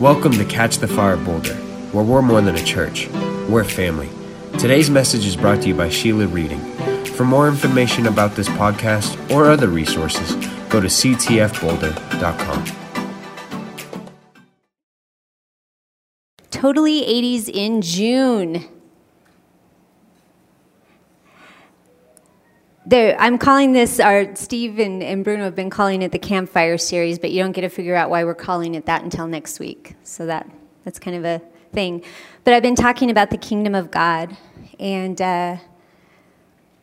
Welcome to Catch the Fire Boulder, where we're more than a church, we're family. Today's message is brought to you by Sheila Reading. For more information about this podcast or other resources, go to ctfboulder.com. Totally 80s in June. There, I'm calling this, our Steve and, and Bruno have been calling it the Campfire Series, but you don't get to figure out why we're calling it that until next week. So that, that's kind of a thing. But I've been talking about the kingdom of God, and uh,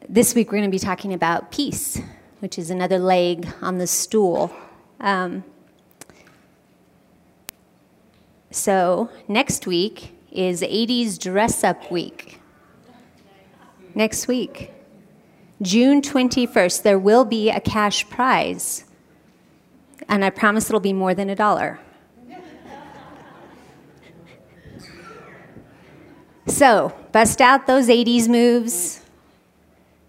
this week we're going to be talking about peace, which is another leg on the stool. Um, so next week is 80s dress up week. Next week. June 21st, there will be a cash prize. And I promise it'll be more than a dollar. so, bust out those 80s moves,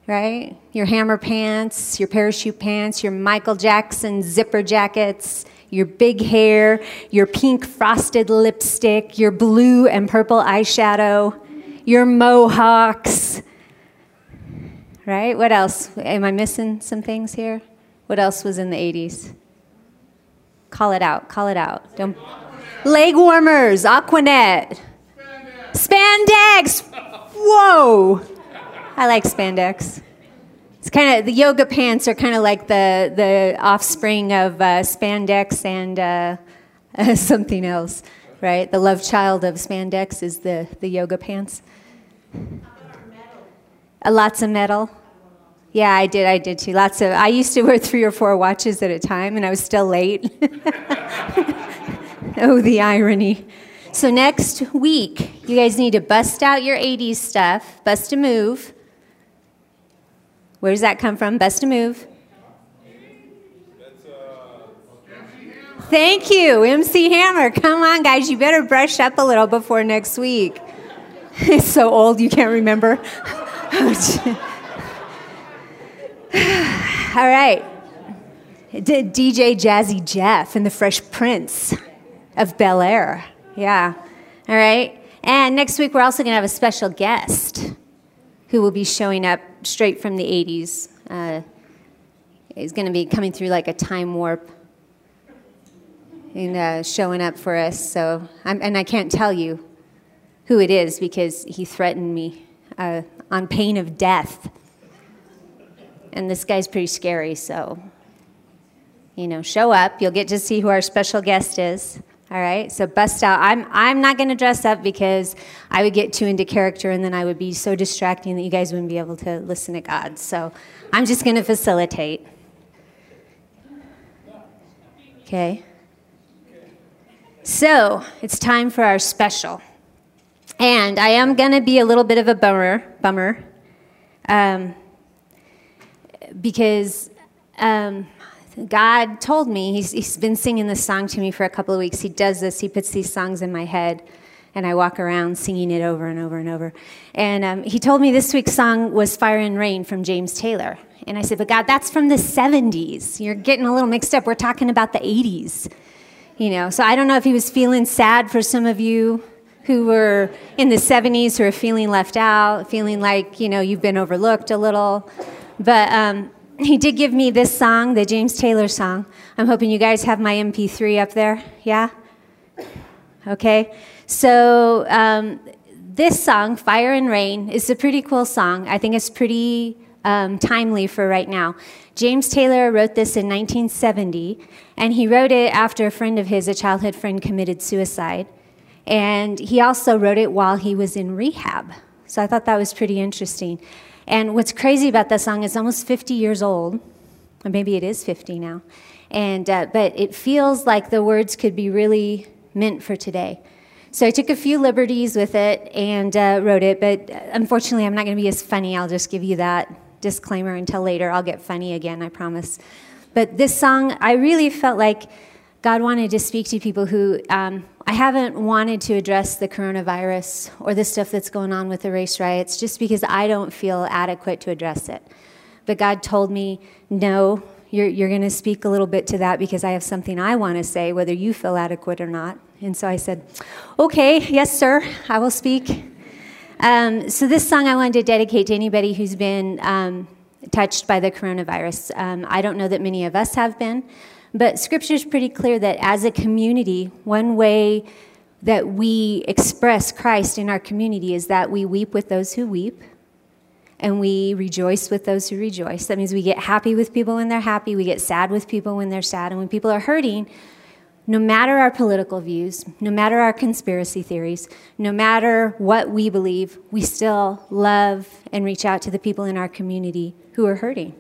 right? Your hammer pants, your parachute pants, your Michael Jackson zipper jackets, your big hair, your pink frosted lipstick, your blue and purple eyeshadow, your mohawks right? What else? Am I missing some things here? What else was in the 80s? Call it out. Call it out. Don't. Leg warmers, Aquanet, spandex. Whoa! I like spandex. It's kind of the yoga pants are kind of like the the offspring of uh, spandex and uh, something else, right? The love child of spandex is the the yoga pants. Uh, lots of metal. Yeah, I did. I did too. Lots of. I used to wear three or four watches at a time, and I was still late. oh, the irony. So next week, you guys need to bust out your 80s stuff. Bust a move. Where does that come from? Bust a move. Thank you, MC Hammer. Come on, guys. You better brush up a little before next week. It's so old you can't remember. All right. DJ Jazzy Jeff and the Fresh Prince of Bel Air. Yeah. All right. And next week, we're also going to have a special guest who will be showing up straight from the 80s. Uh, he's going to be coming through like a time warp and uh, showing up for us. So, I'm, and I can't tell you who it is because he threatened me uh, on pain of death and this guy's pretty scary, so you know, show up. You'll get to see who our special guest is. All right, so bust out. I'm, I'm not going to dress up because I would get too into character and then I would be so distracting that you guys wouldn't be able to listen to God. So I'm just going to facilitate. Okay? So it's time for our special. And I am going to be a little bit of a bummer. Bummer. Um, because um, God told me, he's, he's been singing this song to me for a couple of weeks. He does this, he puts these songs in my head, and I walk around singing it over and over and over. And um, he told me this week's song was Fire and Rain from James Taylor. And I said, But God, that's from the 70s. You're getting a little mixed up. We're talking about the 80s. You know, so I don't know if he was feeling sad for some of you who were in the 70s who are feeling left out, feeling like, you know, you've been overlooked a little. But um, he did give me this song, the James Taylor song. I'm hoping you guys have my MP3 up there. Yeah? Okay. So um, this song, Fire and Rain, is a pretty cool song. I think it's pretty um, timely for right now. James Taylor wrote this in 1970, and he wrote it after a friend of his, a childhood friend, committed suicide. And he also wrote it while he was in rehab. So I thought that was pretty interesting. And what's crazy about that song is almost 50 years old, or maybe it is 50 now. And, uh, but it feels like the words could be really meant for today. So I took a few liberties with it and uh, wrote it, but unfortunately, I'm not going to be as funny. I'll just give you that disclaimer until later. I'll get funny again, I promise. But this song, I really felt like God wanted to speak to people who um, I haven't wanted to address the coronavirus or the stuff that's going on with the race riots just because I don't feel adequate to address it. But God told me, no, you're, you're going to speak a little bit to that because I have something I want to say, whether you feel adequate or not. And so I said, Okay, yes, sir, I will speak. Um, so, this song I wanted to dedicate to anybody who's been um, touched by the coronavirus. Um, I don't know that many of us have been, but scripture is pretty clear that as a community, one way that we express Christ in our community is that we weep with those who weep and we rejoice with those who rejoice. That means we get happy with people when they're happy, we get sad with people when they're sad, and when people are hurting, no matter our political views, no matter our conspiracy theories, no matter what we believe, we still love and reach out to the people in our community who are hurting,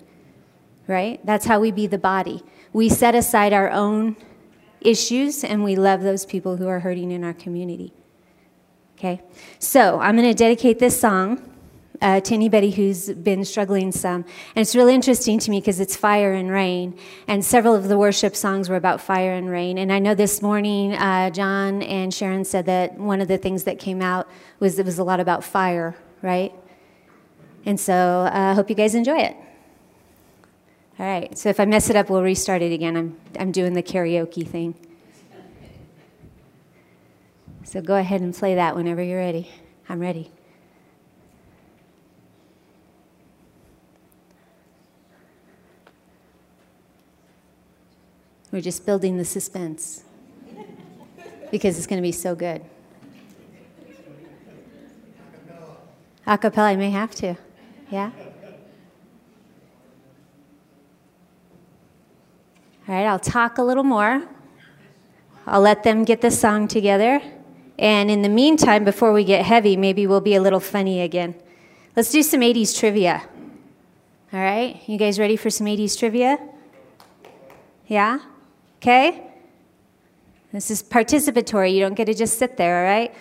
right? That's how we be the body. We set aside our own issues and we love those people who are hurting in our community. Okay? So I'm going to dedicate this song uh, to anybody who's been struggling some. And it's really interesting to me because it's fire and rain. And several of the worship songs were about fire and rain. And I know this morning, uh, John and Sharon said that one of the things that came out was it was a lot about fire, right? And so I uh, hope you guys enjoy it. All right, so if I mess it up, we'll restart it again. I'm, I'm doing the karaoke thing. So go ahead and play that whenever you're ready. I'm ready. We're just building the suspense because it's going to be so good. Acapella, I may have to. Yeah? All right, I'll talk a little more. I'll let them get the song together. And in the meantime, before we get heavy, maybe we'll be a little funny again. Let's do some 80s trivia. All right, you guys ready for some 80s trivia? Yeah? Okay? This is participatory. You don't get to just sit there, all right?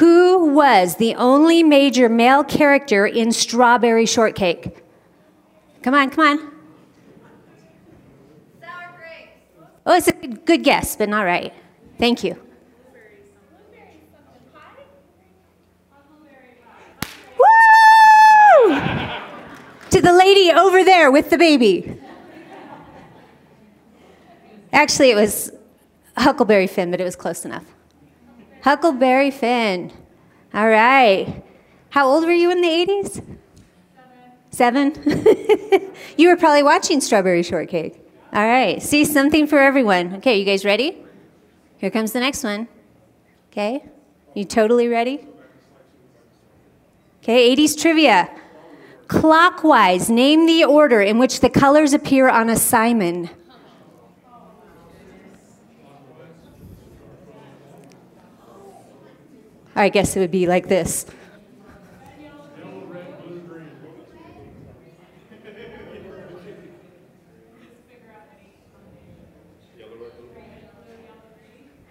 Who was the only major male character in Strawberry Shortcake? Come on, come on. Oh, it's a good guess, but not right. Thank you. Woo! To the lady over there with the baby. Actually, it was Huckleberry Finn, but it was close enough. Huckleberry Finn. All right. How old were you in the 80s? Seven. Seven? you were probably watching Strawberry Shortcake. All right. See, something for everyone. Okay, you guys ready? Here comes the next one. Okay. You totally ready? Okay, 80s trivia. Clockwise, name the order in which the colors appear on a Simon. I guess it would be like this.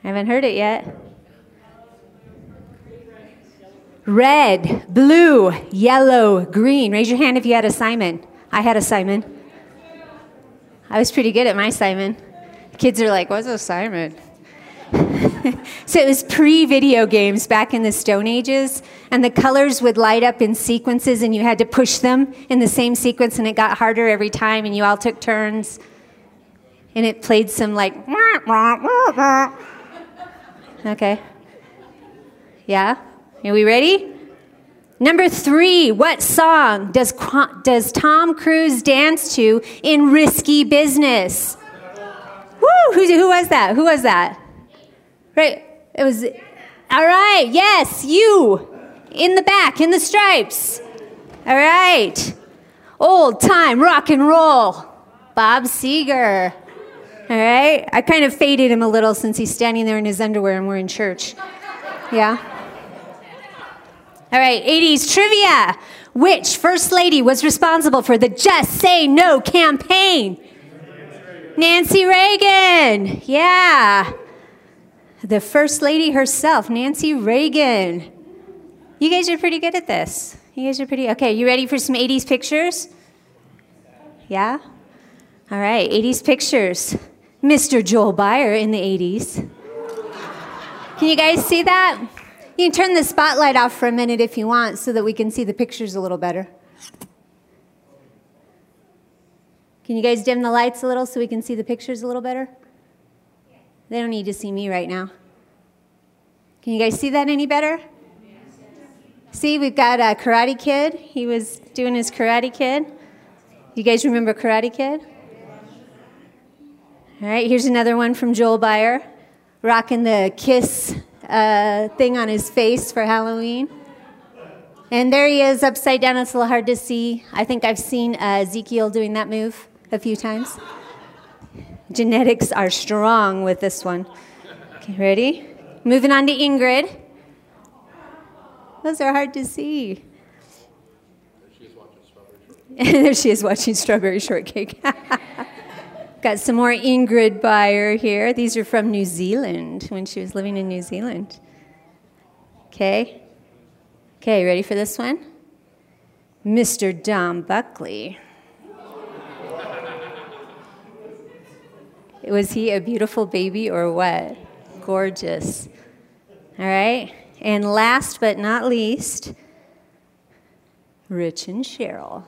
I haven't heard it yet. Red, blue, yellow, green. Raise your hand if you had a Simon. I had a Simon. I was pretty good at my Simon. Kids are like, what's a Simon? so it was pre video games back in the Stone Ages, and the colors would light up in sequences, and you had to push them in the same sequence, and it got harder every time, and you all took turns. And it played some like. Okay. Yeah? Are we ready? Number three, what song does, does Tom Cruise dance to in Risky Business? Woo! Who, who was that? Who was that? Right. It was, all right. Yes, you in the back, in the stripes. All right. Old time rock and roll. Bob Seger. All right. I kind of faded him a little since he's standing there in his underwear and we're in church. Yeah. All right. 80s trivia. Which first lady was responsible for the Just Say No campaign? Nancy Reagan. Yeah the First Lady herself, Nancy Reagan. You guys are pretty good at this. You guys are pretty, okay, you ready for some 80s pictures? Yeah? All right, 80s pictures. Mr. Joel Byer in the 80s. Can you guys see that? You can turn the spotlight off for a minute if you want so that we can see the pictures a little better. Can you guys dim the lights a little so we can see the pictures a little better? They don't need to see me right now. Can you guys see that any better? See, we've got a Karate Kid. He was doing his Karate Kid. You guys remember Karate Kid? All right, here's another one from Joel Byer, rocking the kiss uh, thing on his face for Halloween. And there he is, upside down. It's a little hard to see. I think I've seen uh, Ezekiel doing that move a few times. Genetics are strong with this one. Okay, ready? Moving on to Ingrid. Those are hard to see. there she is watching Strawberry Shortcake. Got some more Ingrid Byer here. These are from New Zealand when she was living in New Zealand. Okay. Okay, ready for this one? Mr. Dom Buckley. Was he a beautiful baby or what? Gorgeous. All right. And last but not least, Rich and Cheryl.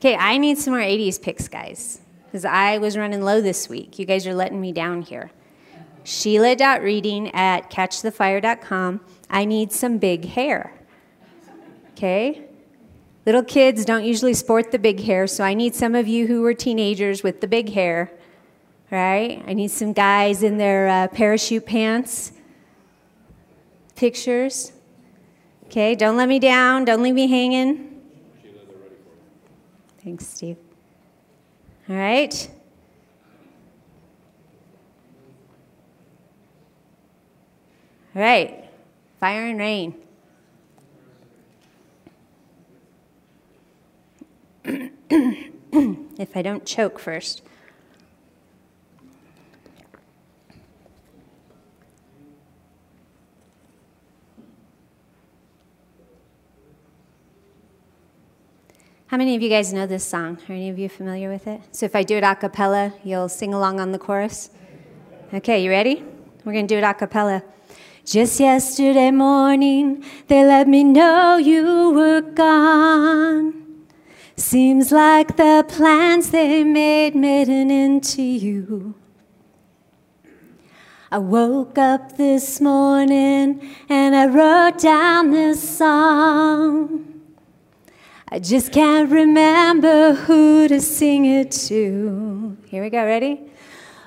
Okay, I need some more 80s picks, guys, because I was running low this week. You guys are letting me down here. Sheila.reading at catchthefire.com. I need some big hair. Okay? Little kids don't usually sport the big hair, so I need some of you who were teenagers with the big hair, right? I need some guys in their uh, parachute pants. Pictures. Okay, don't let me down, don't leave me hanging. Thanks, Steve. All right. All right. Fire and rain. if I don't choke first. How many of you guys know this song? Are any of you familiar with it? So if I do it a cappella, you'll sing along on the chorus? Okay, you ready? We're going to do it a cappella. Just yesterday morning, they let me know you were gone. Seems like the plans they made made an end to you. I woke up this morning and I wrote down this song. I just can't remember who to sing it to. Here we go, ready?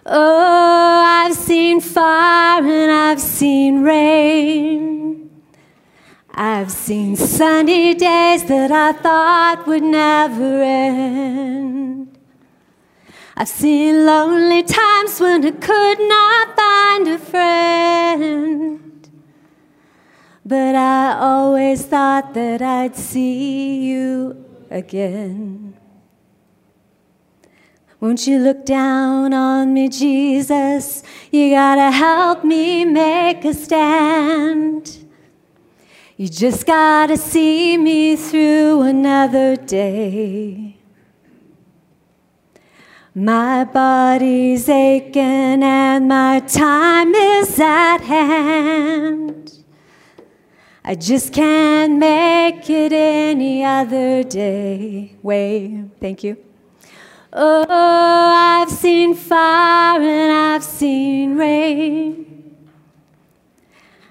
Oh, I've seen fire and I've seen rain. I've seen sunny days that I thought would never end. I've seen lonely times when I could not find a friend. But I always thought that I'd see you again. Won't you look down on me, Jesus? You gotta help me make a stand. You just gotta see me through another day. My body's aching and my time is at hand. I just can't make it any other day. Way, thank you. Oh, I've seen fire and I've seen rain.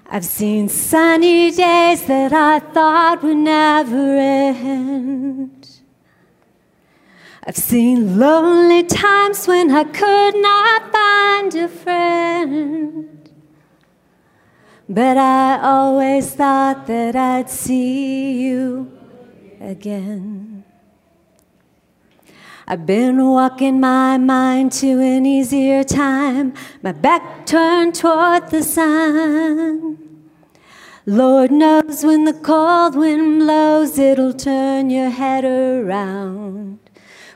I've seen sunny days that I thought would never end. I've seen lonely times when I could not find a friend. But I always thought that I'd see you again. I've been walking my mind to an easier time, my back turned toward the sun. Lord knows when the cold wind blows, it'll turn your head around.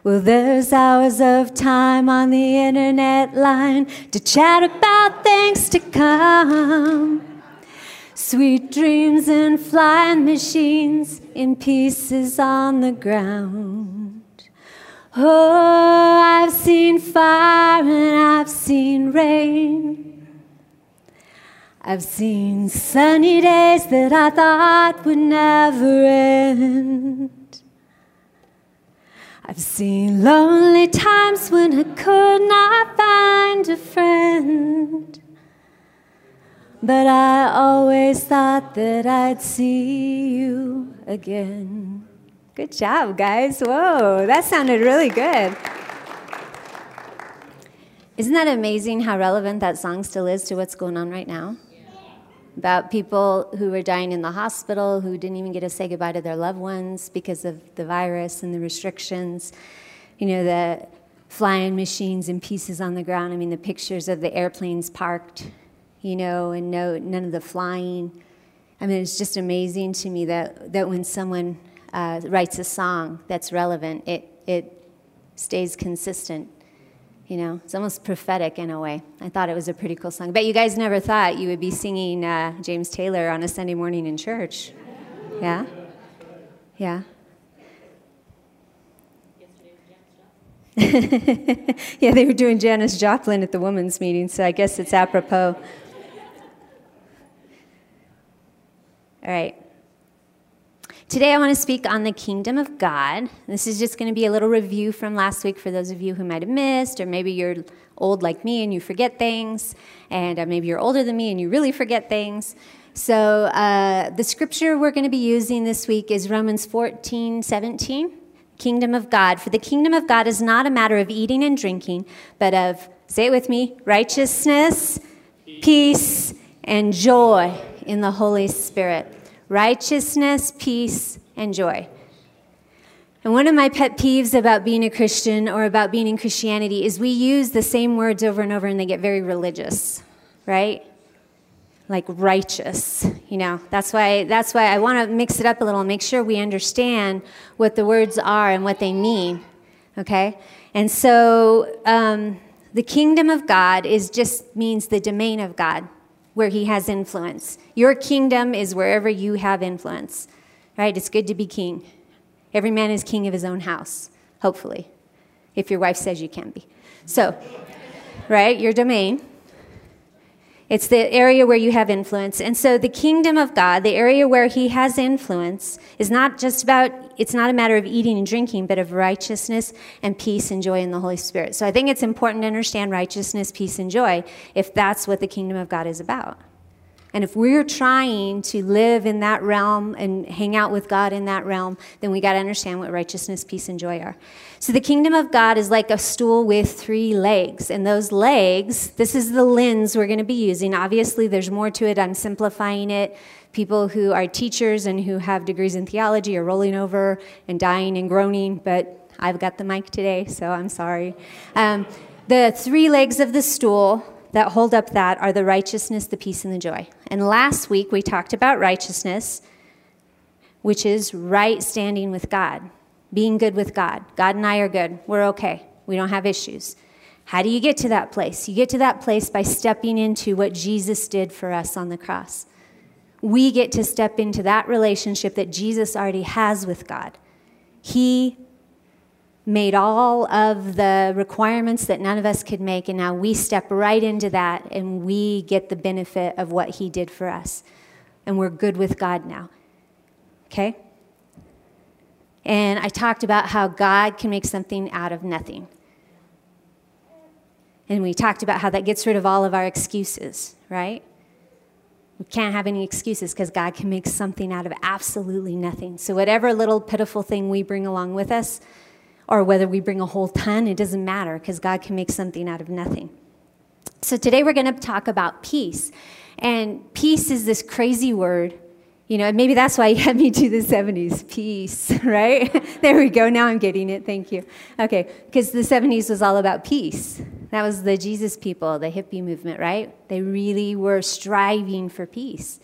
Well, there's hours of time on the internet line to chat about things to come. Sweet dreams and flying machines in pieces on the ground. Oh, I've seen fire and I've seen rain. I've seen sunny days that I thought would never end. I've seen lonely times when I could not find a friend. But I always thought that I'd see you again. Good job, guys. Whoa, that sounded really good. Isn't that amazing how relevant that song still is to what's going on right now? About people who were dying in the hospital, who didn't even get to say goodbye to their loved ones because of the virus and the restrictions. You know, the flying machines and pieces on the ground. I mean, the pictures of the airplanes parked, you know, and no, none of the flying. I mean, it's just amazing to me that, that when someone uh, writes a song that's relevant, it, it stays consistent you know, it's almost prophetic in a way. I thought it was a pretty cool song. But you guys never thought you would be singing uh, James Taylor on a Sunday morning in church. Yeah? Yeah? yeah, they were doing Janis Joplin at the women's meeting, so I guess it's apropos. All right. Today, I want to speak on the kingdom of God. This is just going to be a little review from last week for those of you who might have missed, or maybe you're old like me and you forget things, and uh, maybe you're older than me and you really forget things. So, uh, the scripture we're going to be using this week is Romans 14 17. Kingdom of God. For the kingdom of God is not a matter of eating and drinking, but of, say it with me, righteousness, peace, and joy in the Holy Spirit righteousness, peace, and joy. And one of my pet peeves about being a Christian or about being in Christianity is we use the same words over and over and they get very religious, right? Like righteous, you know. That's why that's why I want to mix it up a little and make sure we understand what the words are and what they mean. Okay? And so um, the kingdom of God is just means the domain of God where he has influence. Your kingdom is wherever you have influence, right? It's good to be king. Every man is king of his own house, hopefully, if your wife says you can be. So, right, your domain. It's the area where you have influence. And so the kingdom of God, the area where he has influence, is not just about, it's not a matter of eating and drinking, but of righteousness and peace and joy in the Holy Spirit. So I think it's important to understand righteousness, peace, and joy if that's what the kingdom of God is about. And if we're trying to live in that realm and hang out with God in that realm, then we got to understand what righteousness, peace, and joy are. So the kingdom of God is like a stool with three legs. And those legs, this is the lens we're going to be using. Obviously, there's more to it. I'm simplifying it. People who are teachers and who have degrees in theology are rolling over and dying and groaning, but I've got the mic today, so I'm sorry. Um, the three legs of the stool that hold up that are the righteousness, the peace, and the joy. And last week we talked about righteousness, which is right standing with God, being good with God. God and I are good. We're okay. We don't have issues. How do you get to that place? You get to that place by stepping into what Jesus did for us on the cross. We get to step into that relationship that Jesus already has with God. He made all of the requirements that none of us could make, and now we step right into that and we get the benefit of what He did for us. And we're good with God now. Okay? And I talked about how God can make something out of nothing. And we talked about how that gets rid of all of our excuses, right? We can't have any excuses because God can make something out of absolutely nothing. So, whatever little pitiful thing we bring along with us, or whether we bring a whole ton, it doesn't matter because God can make something out of nothing. So today we're going to talk about peace. And peace is this crazy word. You know, maybe that's why you had me do the 70s. Peace, right? there we go. Now I'm getting it. Thank you. Okay, because the 70s was all about peace. That was the Jesus people, the hippie movement, right? They really were striving for peace.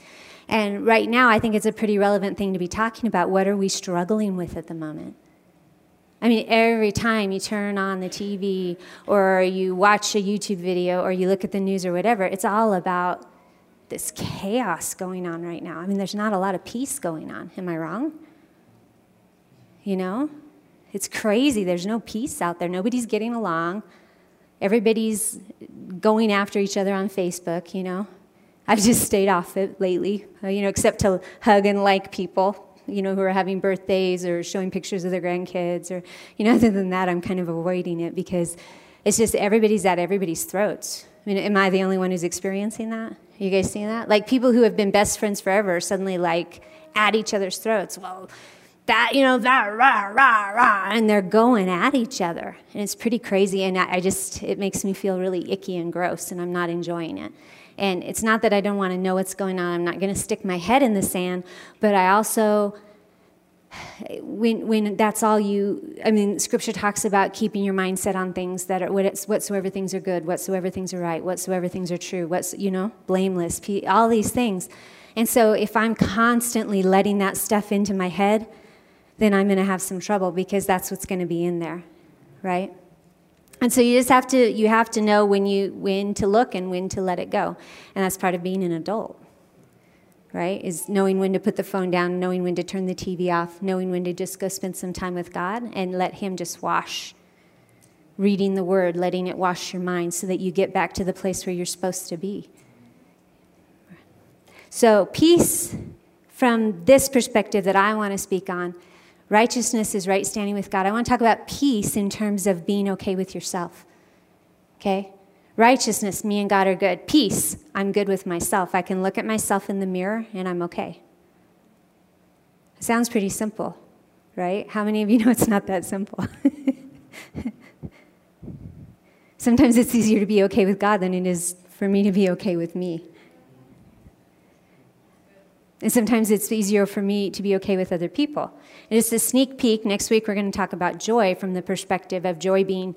And right now, I think it's a pretty relevant thing to be talking about. What are we struggling with at the moment? I mean, every time you turn on the TV or you watch a YouTube video or you look at the news or whatever, it's all about this chaos going on right now. I mean, there's not a lot of peace going on. Am I wrong? You know? It's crazy. There's no peace out there. Nobody's getting along. Everybody's going after each other on Facebook, you know? I've just stayed off it lately, you know, except to hug and like people you know, who are having birthdays or showing pictures of their grandkids or, you know, other than that, I'm kind of avoiding it because it's just everybody's at everybody's throats. I mean, am I the only one who's experiencing that? You guys seeing that? Like people who have been best friends forever suddenly like at each other's throats. Well, that, you know, that, rah, rah, rah, and they're going at each other. And it's pretty crazy. And I, I just, it makes me feel really icky and gross, and I'm not enjoying it. And it's not that I don't want to know what's going on. I'm not going to stick my head in the sand, but I also, when, when that's all you, I mean, scripture talks about keeping your mind set on things that are, whatsoever things are good, whatsoever things are right, whatsoever things are true, what's, you know, blameless, all these things. And so if I'm constantly letting that stuff into my head, then I'm going to have some trouble because that's what's going to be in there, right? And so you just have to you have to know when you when to look and when to let it go. And that's part of being an adult. Right? Is knowing when to put the phone down, knowing when to turn the TV off, knowing when to just go spend some time with God and let him just wash reading the word, letting it wash your mind so that you get back to the place where you're supposed to be. So, peace from this perspective that I want to speak on Righteousness is right standing with God. I want to talk about peace in terms of being okay with yourself. Okay? Righteousness, me and God are good. Peace, I'm good with myself. I can look at myself in the mirror and I'm okay. Sounds pretty simple, right? How many of you know it's not that simple? Sometimes it's easier to be okay with God than it is for me to be okay with me. And sometimes it's easier for me to be okay with other people. And just a sneak peek, next week we're going to talk about joy from the perspective of joy being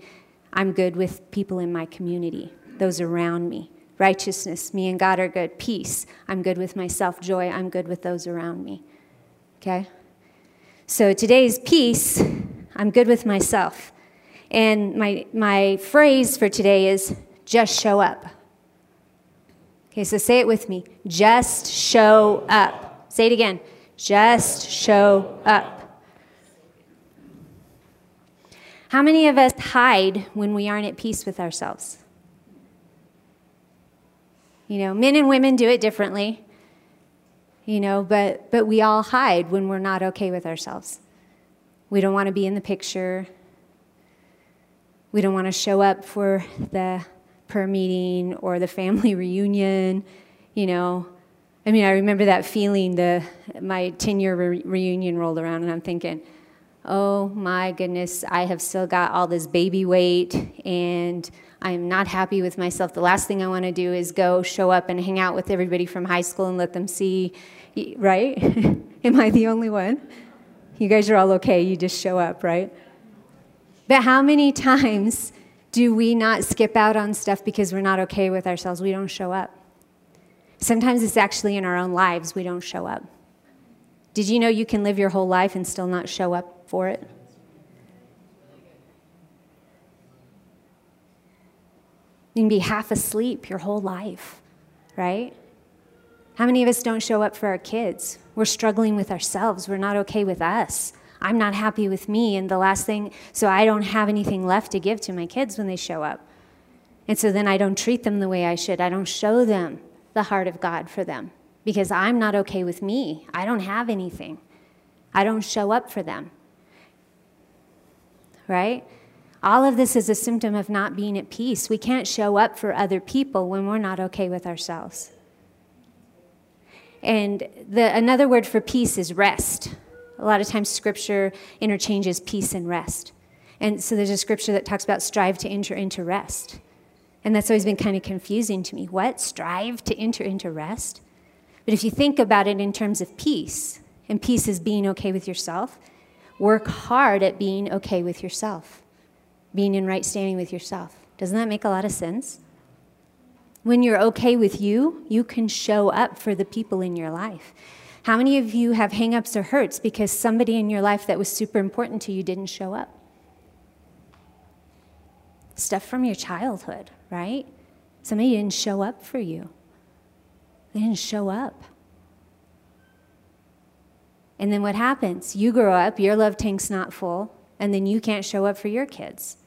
I'm good with people in my community, those around me. Righteousness, me and God are good. Peace, I'm good with myself. Joy, I'm good with those around me. Okay? So today's peace, I'm good with myself. And my, my phrase for today is just show up. Okay, so say it with me. Just show up. Say it again. Just show up. How many of us hide when we aren't at peace with ourselves? You know, men and women do it differently. You know, but but we all hide when we're not okay with ourselves. We don't want to be in the picture. We don't want to show up for the prayer meeting or the family reunion, you know. I mean, I remember that feeling. The my 10 year re- reunion rolled around, and I'm thinking, oh my goodness, I have still got all this baby weight, and I'm not happy with myself. The last thing I want to do is go show up and hang out with everybody from high school and let them see, right? Am I the only one? You guys are all okay. You just show up, right? But how many times do we not skip out on stuff because we're not okay with ourselves? We don't show up. Sometimes it's actually in our own lives we don't show up. Did you know you can live your whole life and still not show up for it? You can be half asleep your whole life, right? How many of us don't show up for our kids? We're struggling with ourselves. We're not okay with us. I'm not happy with me, and the last thing, so I don't have anything left to give to my kids when they show up. And so then I don't treat them the way I should. I don't show them the heart of God for them because I'm not okay with me. I don't have anything. I don't show up for them. Right? All of this is a symptom of not being at peace. We can't show up for other people when we're not okay with ourselves. And the, another word for peace is rest. A lot of times, scripture interchanges peace and rest. And so there's a scripture that talks about strive to enter into rest. And that's always been kind of confusing to me. What? Strive to enter into rest? But if you think about it in terms of peace, and peace is being okay with yourself, work hard at being okay with yourself, being in right standing with yourself. Doesn't that make a lot of sense? When you're okay with you, you can show up for the people in your life. How many of you have hangups or hurts because somebody in your life that was super important to you didn't show up? Stuff from your childhood, right? Somebody didn't show up for you. They didn't show up. And then what happens? You grow up, your love tank's not full, and then you can't show up for your kids.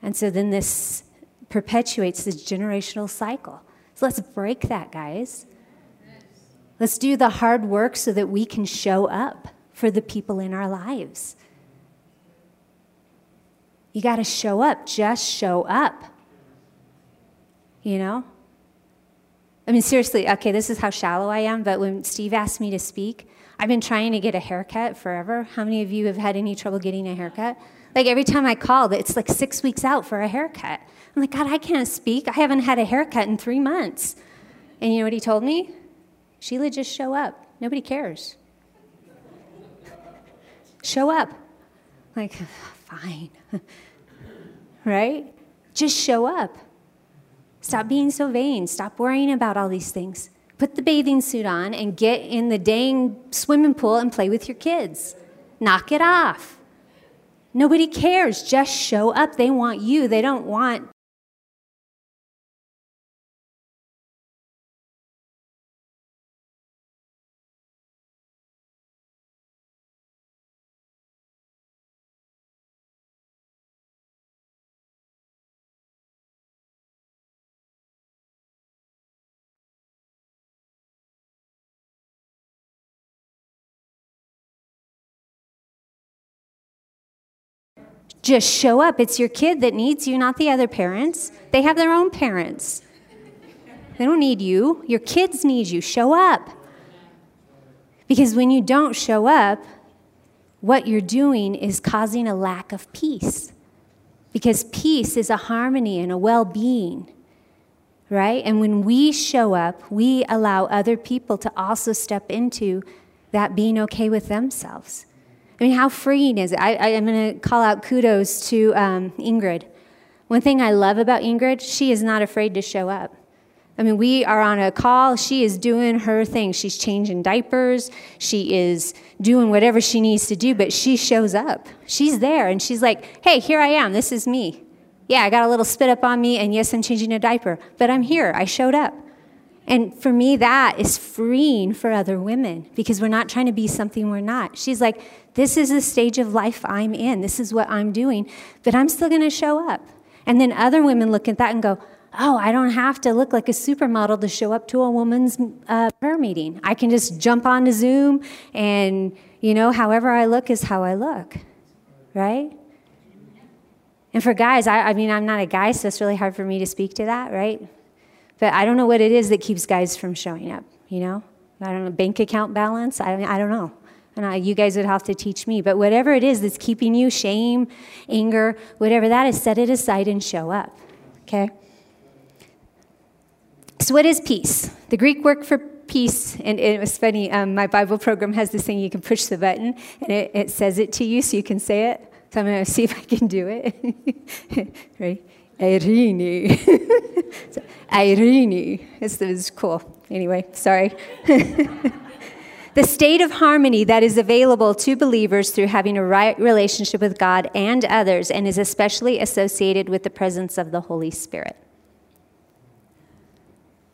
And so then this perpetuates this generational cycle. So let's break that, guys. Let's do the hard work so that we can show up for the people in our lives. You got to show up, just show up. You know? I mean, seriously, okay, this is how shallow I am, but when Steve asked me to speak, I've been trying to get a haircut forever. How many of you have had any trouble getting a haircut? Like every time I call, it's like six weeks out for a haircut. I'm like, God, I can't speak. I haven't had a haircut in three months. And you know what he told me? Sheila, just show up. Nobody cares. show up. Like, fine. right? Just show up. Stop being so vain. Stop worrying about all these things. Put the bathing suit on and get in the dang swimming pool and play with your kids. Knock it off. Nobody cares. Just show up. They want you. They don't want Just show up. It's your kid that needs you, not the other parents. They have their own parents. They don't need you. Your kids need you. Show up. Because when you don't show up, what you're doing is causing a lack of peace. Because peace is a harmony and a well being, right? And when we show up, we allow other people to also step into that being okay with themselves. I mean, how freeing is it? I, I, am going to call out kudos to um, Ingrid. One thing I love about Ingrid, she is not afraid to show up. I mean, we are on a call. She is doing her thing. She's changing diapers. She is doing whatever she needs to do, but she shows up. She's there and she's like, hey, here I am. This is me. Yeah, I got a little spit up on me, and yes, I'm changing a diaper, but I'm here. I showed up. And for me, that is freeing for other women because we're not trying to be something we're not. She's like, This is the stage of life I'm in. This is what I'm doing, but I'm still going to show up. And then other women look at that and go, Oh, I don't have to look like a supermodel to show up to a woman's uh, prayer meeting. I can just jump onto Zoom and, you know, however I look is how I look, right? And for guys, I, I mean, I'm not a guy, so it's really hard for me to speak to that, right? But I don't know what it is that keeps guys from showing up, you know? I don't know, bank account balance? I I don't know. And I, you guys would have to teach me. But whatever it is that's keeping you, shame, anger, whatever that is, set it aside and show up, okay? So, what is peace? The Greek word for peace, and it was funny, um, my Bible program has this thing you can push the button and it, it says it to you so you can say it. So, I'm going to see if I can do it. Ready? Irene. eirene. This is cool. Anyway, sorry. the state of harmony that is available to believers through having a right relationship with God and others, and is especially associated with the presence of the Holy Spirit.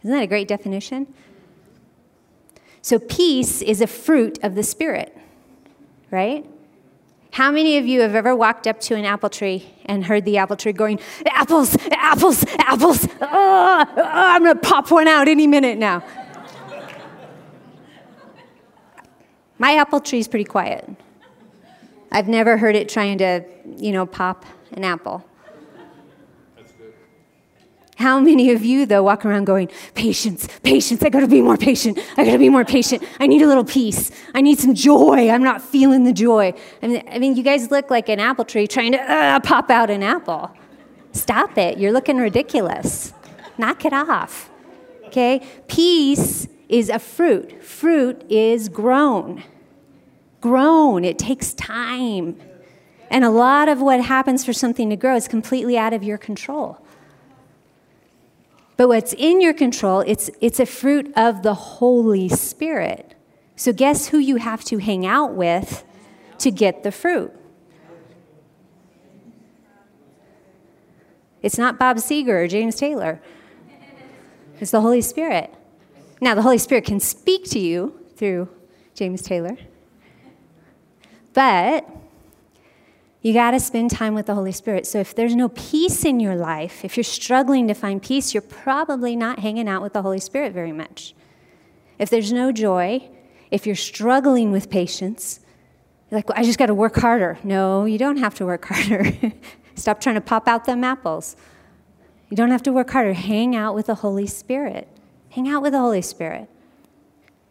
Isn't that a great definition? So, peace is a fruit of the Spirit, right? How many of you have ever walked up to an apple tree and heard the apple tree going, apples, apples, apples? Oh, oh, I'm to pop one out any minute now. My apple tree is pretty quiet. I've never heard it trying to, you know, pop an apple. How many of you, though, walk around going, patience, patience, I gotta be more patient, I gotta be more patient, I need a little peace, I need some joy, I'm not feeling the joy. I mean, I mean you guys look like an apple tree trying to uh, pop out an apple. Stop it, you're looking ridiculous. Knock it off. Okay? Peace is a fruit, fruit is grown. Grown, it takes time. And a lot of what happens for something to grow is completely out of your control. But what's in your control, it's, it's a fruit of the Holy Spirit. So guess who you have to hang out with to get the fruit? It's not Bob Seger or James Taylor. It's the Holy Spirit. Now, the Holy Spirit can speak to you through James Taylor, but you got to spend time with the Holy Spirit. So if there's no peace in your life, if you're struggling to find peace, you're probably not hanging out with the Holy Spirit very much. If there's no joy, if you're struggling with patience, like, well, I just got to work harder. No, you don't have to work harder. Stop trying to pop out them apples. You don't have to work harder. Hang out with the Holy Spirit. Hang out with the Holy Spirit.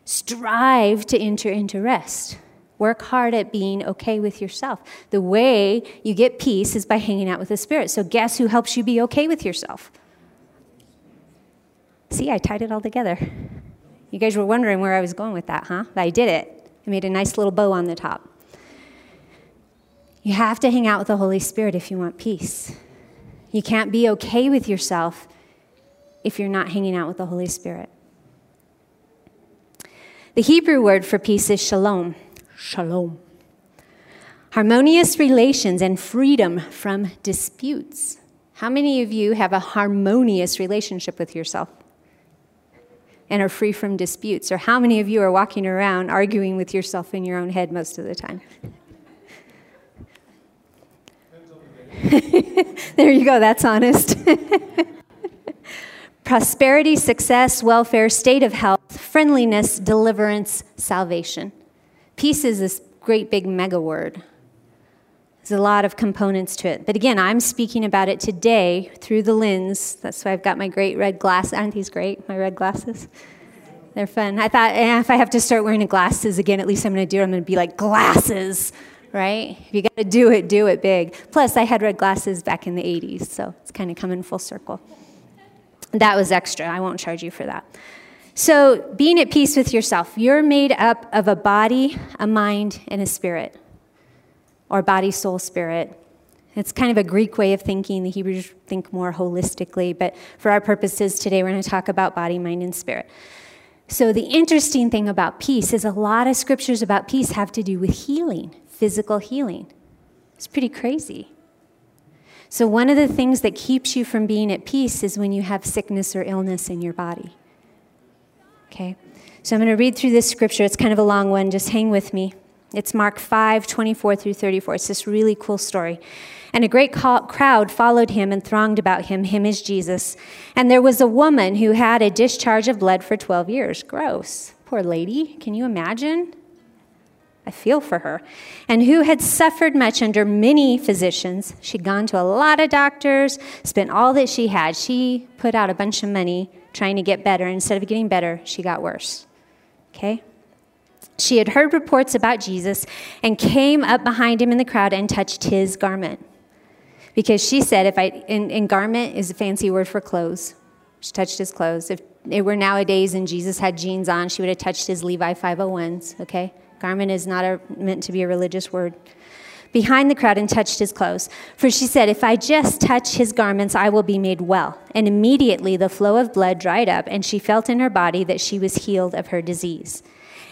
Strive to enter into rest. Work hard at being okay with yourself. The way you get peace is by hanging out with the Spirit. So, guess who helps you be okay with yourself? See, I tied it all together. You guys were wondering where I was going with that, huh? I did it. I made a nice little bow on the top. You have to hang out with the Holy Spirit if you want peace. You can't be okay with yourself if you're not hanging out with the Holy Spirit. The Hebrew word for peace is shalom. Shalom. Harmonious relations and freedom from disputes. How many of you have a harmonious relationship with yourself? and are free from disputes? Or how many of you are walking around arguing with yourself in your own head most of the time? there you go, that's honest. Prosperity, success, welfare, state of health, friendliness, deliverance, salvation. Peace is this great big mega word. There's a lot of components to it. But again, I'm speaking about it today through the lens. That's why I've got my great red glasses. Aren't these great, my red glasses? They're fun. I thought eh, if I have to start wearing glasses again, at least I'm going to do it. I'm going to be like, glasses, right? If you got to do it, do it big. Plus, I had red glasses back in the 80s, so it's kind of coming full circle. That was extra. I won't charge you for that. So, being at peace with yourself, you're made up of a body, a mind, and a spirit or body, soul, spirit. It's kind of a Greek way of thinking. The Hebrews think more holistically, but for our purposes today, we're going to talk about body, mind, and spirit. So, the interesting thing about peace is a lot of scriptures about peace have to do with healing, physical healing. It's pretty crazy. So, one of the things that keeps you from being at peace is when you have sickness or illness in your body. Okay? So, I'm going to read through this scripture. It's kind of a long one. Just hang with me. It's Mark 5, 24 through 34. It's this really cool story. And a great crowd followed him and thronged about him. Him is Jesus. And there was a woman who had a discharge of blood for 12 years. Gross. Poor lady. Can you imagine? I feel for her. And who had suffered much under many physicians. She'd gone to a lot of doctors, spent all that she had. She put out a bunch of money trying to get better. Instead of getting better, she got worse. Okay? She had heard reports about Jesus and came up behind him in the crowd and touched his garment. Because she said, if I, and, garment is a fancy word for clothes. She touched his clothes. If it were nowadays and Jesus had jeans on, she would have touched his Levi 501s, okay? Garment is not a, meant to be a religious word. Behind the crowd and touched his clothes. For she said, If I just touch his garments, I will be made well. And immediately the flow of blood dried up, and she felt in her body that she was healed of her disease.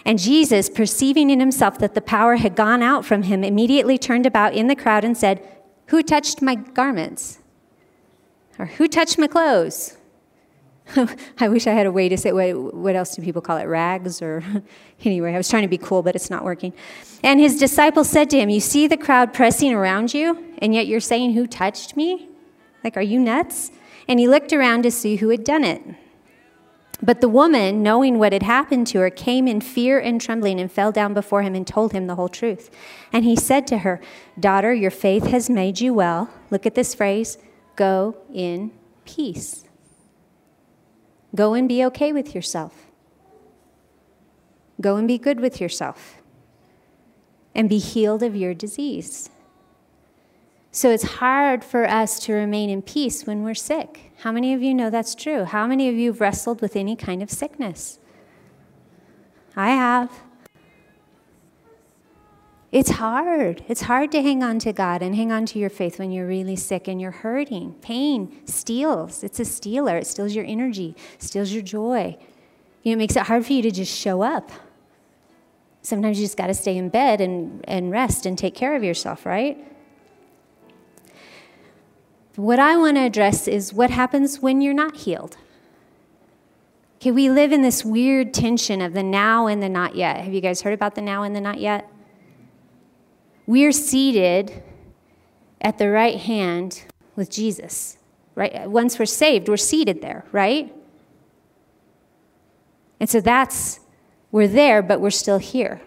And Jesus, perceiving in himself that the power had gone out from him, immediately turned about in the crowd and said, Who touched my garments? Or who touched my clothes? I wish I had a way to say what, what else do people call it? Rags or anyway, I was trying to be cool, but it's not working. And his disciples said to him, You see the crowd pressing around you, and yet you're saying, Who touched me? Like, are you nuts? And he looked around to see who had done it. But the woman, knowing what had happened to her, came in fear and trembling and fell down before him and told him the whole truth. And he said to her, Daughter, your faith has made you well. Look at this phrase go in peace. Go and be okay with yourself. Go and be good with yourself. And be healed of your disease. So it's hard for us to remain in peace when we're sick. How many of you know that's true? How many of you have wrestled with any kind of sickness? I have. It's hard. It's hard to hang on to God and hang on to your faith when you're really sick and you're hurting. Pain steals. It's a stealer. It steals your energy, steals your joy. You know, it makes it hard for you to just show up. Sometimes you just got to stay in bed and, and rest and take care of yourself, right? What I want to address is what happens when you're not healed. Okay, we live in this weird tension of the now and the not yet. Have you guys heard about the now and the not yet? We're seated at the right hand with Jesus, right? Once we're saved, we're seated there, right? And so that's, we're there, but we're still here.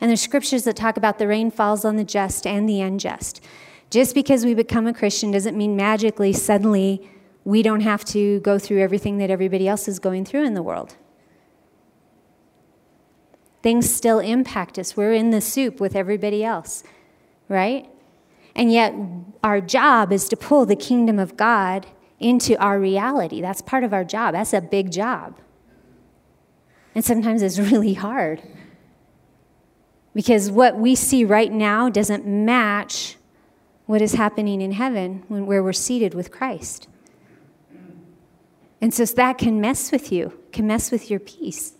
And there's scriptures that talk about the rain falls on the just and the unjust. Just because we become a Christian doesn't mean magically, suddenly, we don't have to go through everything that everybody else is going through in the world. Things still impact us. We're in the soup with everybody else, right? And yet, our job is to pull the kingdom of God into our reality. That's part of our job. That's a big job. And sometimes it's really hard because what we see right now doesn't match what is happening in heaven when, where we're seated with Christ. And so that can mess with you, can mess with your peace.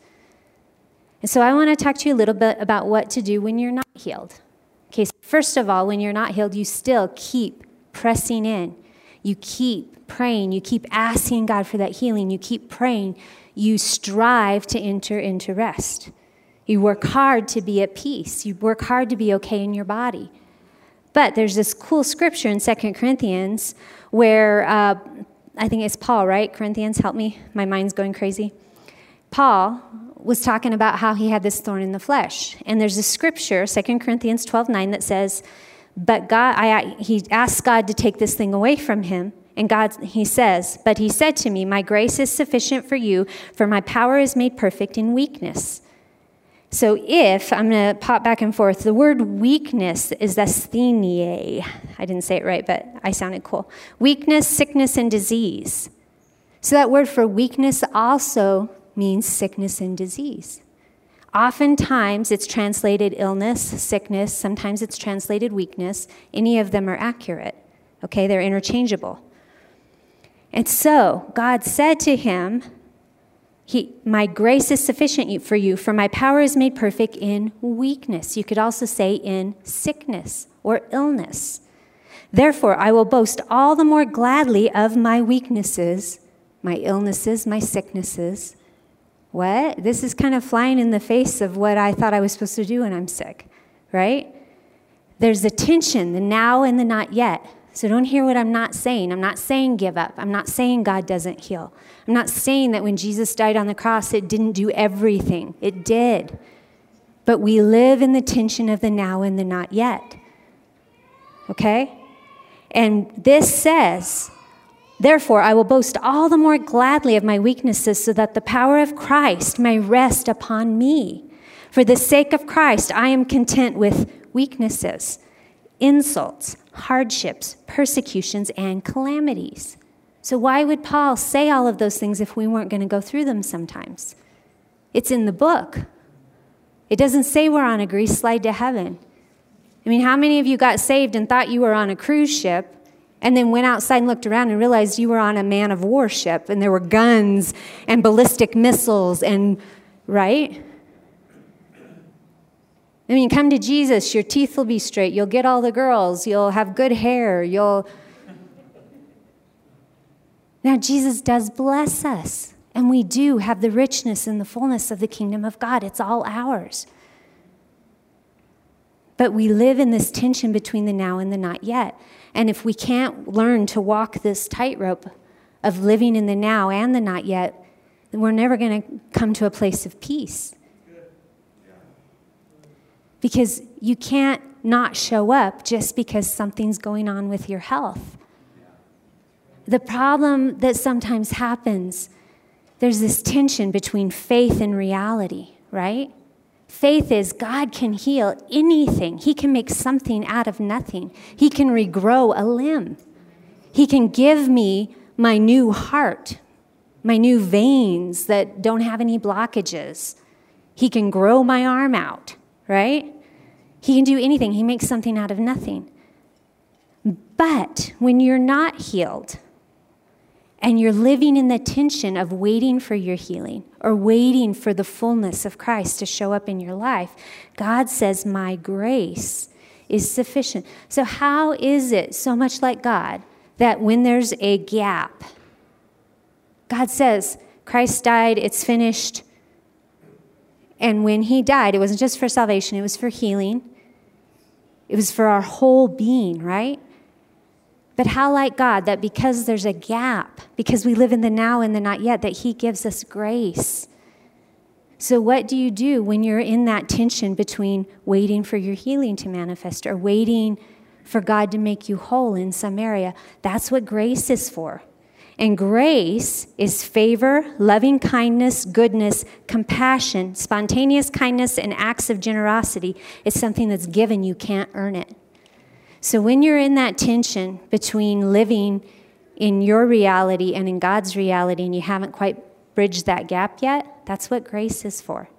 And so I want to talk to you a little bit about what to do when you're not healed. Okay, so first of all, when you're not healed, you still keep pressing in. You keep praying. You keep asking God for that healing. You keep praying. You strive to enter into rest. You work hard to be at peace. You work hard to be okay in your body. But there's this cool scripture in Second Corinthians where uh, I think it's Paul, right? Corinthians, help me. My mind's going crazy. Paul was talking about how he had this thorn in the flesh. And there's a scripture, Second Corinthians 12 9, that says, But God, I, he asked God to take this thing away from him. And God, he says, But he said to me, My grace is sufficient for you, for my power is made perfect in weakness. So if, I'm going to pop back and forth, the word weakness is asthenia. I didn't say it right, but I sounded cool. Weakness, sickness, and disease. So that word for weakness also means sickness and disease. Oftentimes it's translated illness, sickness, sometimes it's translated weakness. Any of them are accurate. Okay, they're interchangeable. And so God said to him, he, my grace is sufficient for you, for my power is made perfect in weakness. You could also say in sickness or illness. Therefore, I will boast all the more gladly of my weaknesses, my illnesses, my sicknesses. What? This is kind of flying in the face of what I thought I was supposed to do when I'm sick, right? There's a tension, the now and the not yet. So don't hear what I'm not saying. I'm not saying give up. I'm not saying God doesn't heal. I'm not saying that when Jesus died on the cross, it didn't do everything. It did. But we live in the tension of the now and the not yet. Okay? And this says, Therefore, I will boast all the more gladly of my weaknesses so that the power of Christ may rest upon me. For the sake of Christ, I am content with weaknesses, insults hardships, persecutions, and calamities. So, why would Paul say all of those things if we weren't going to go through them sometimes? It's in the book. It doesn't say we're on a grease slide to heaven. I mean, how many of you got saved and thought you were on a cruise ship and then went outside and looked around and realized you were on a man of war ship and there were guns and ballistic missiles and, right? I mean, come to Jesus, your teeth will be straight, you'll get all the girls, you'll have good hair, you'll. Now, Jesus does bless us, and we do have the richness and the fullness of the kingdom of God. It's all ours. But we live in this tension between the now and the not yet. And if we can't learn to walk this tightrope of living in the now and the not yet, then we're never going to come to a place of peace because you can't not show up just because something's going on with your health. The problem that sometimes happens, there's this tension between faith and reality, right? Faith is God can heal anything. He can make something out of nothing. He can regrow a limb. He can give me my new heart, my new veins that don't have any blockages. He can grow my arm out, right? He can do anything, He makes something out of nothing. But when you're not healed, and you're living in the tension of waiting for your healing or waiting for the fullness of Christ to show up in your life, God says, My grace is sufficient. So, how is it so much like God that when there's a gap, God says, Christ died, it's finished. And when he died, it wasn't just for salvation, it was for healing. It was for our whole being, right? But how like God that because there's a gap, because we live in the now and the not yet, that He gives us grace. So, what do you do when you're in that tension between waiting for your healing to manifest or waiting for God to make you whole in some area? That's what grace is for. And grace is favor, loving kindness, goodness, compassion, spontaneous kindness, and acts of generosity. It's something that's given, you can't earn it. So when you're in that tension between living in your reality and in God's reality, and you haven't quite bridged that gap yet, that's what grace is for.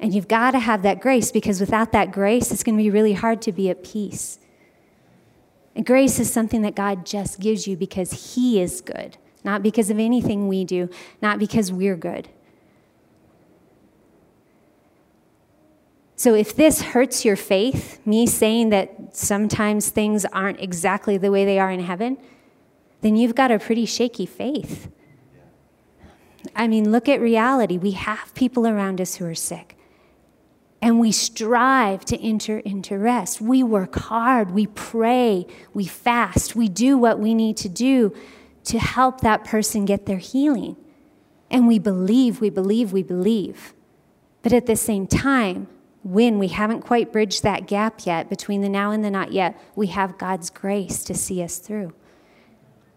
And you've got to have that grace because without that grace, it's going to be really hard to be at peace. And grace is something that God just gives you because He is good, not because of anything we do, not because we're good. So, if this hurts your faith, me saying that sometimes things aren't exactly the way they are in heaven, then you've got a pretty shaky faith. I mean, look at reality. We have people around us who are sick and we strive to enter into rest. We work hard, we pray, we fast, we do what we need to do to help that person get their healing. And we believe, we believe, we believe. But at the same time, when we haven't quite bridged that gap yet between the now and the not yet, we have God's grace to see us through.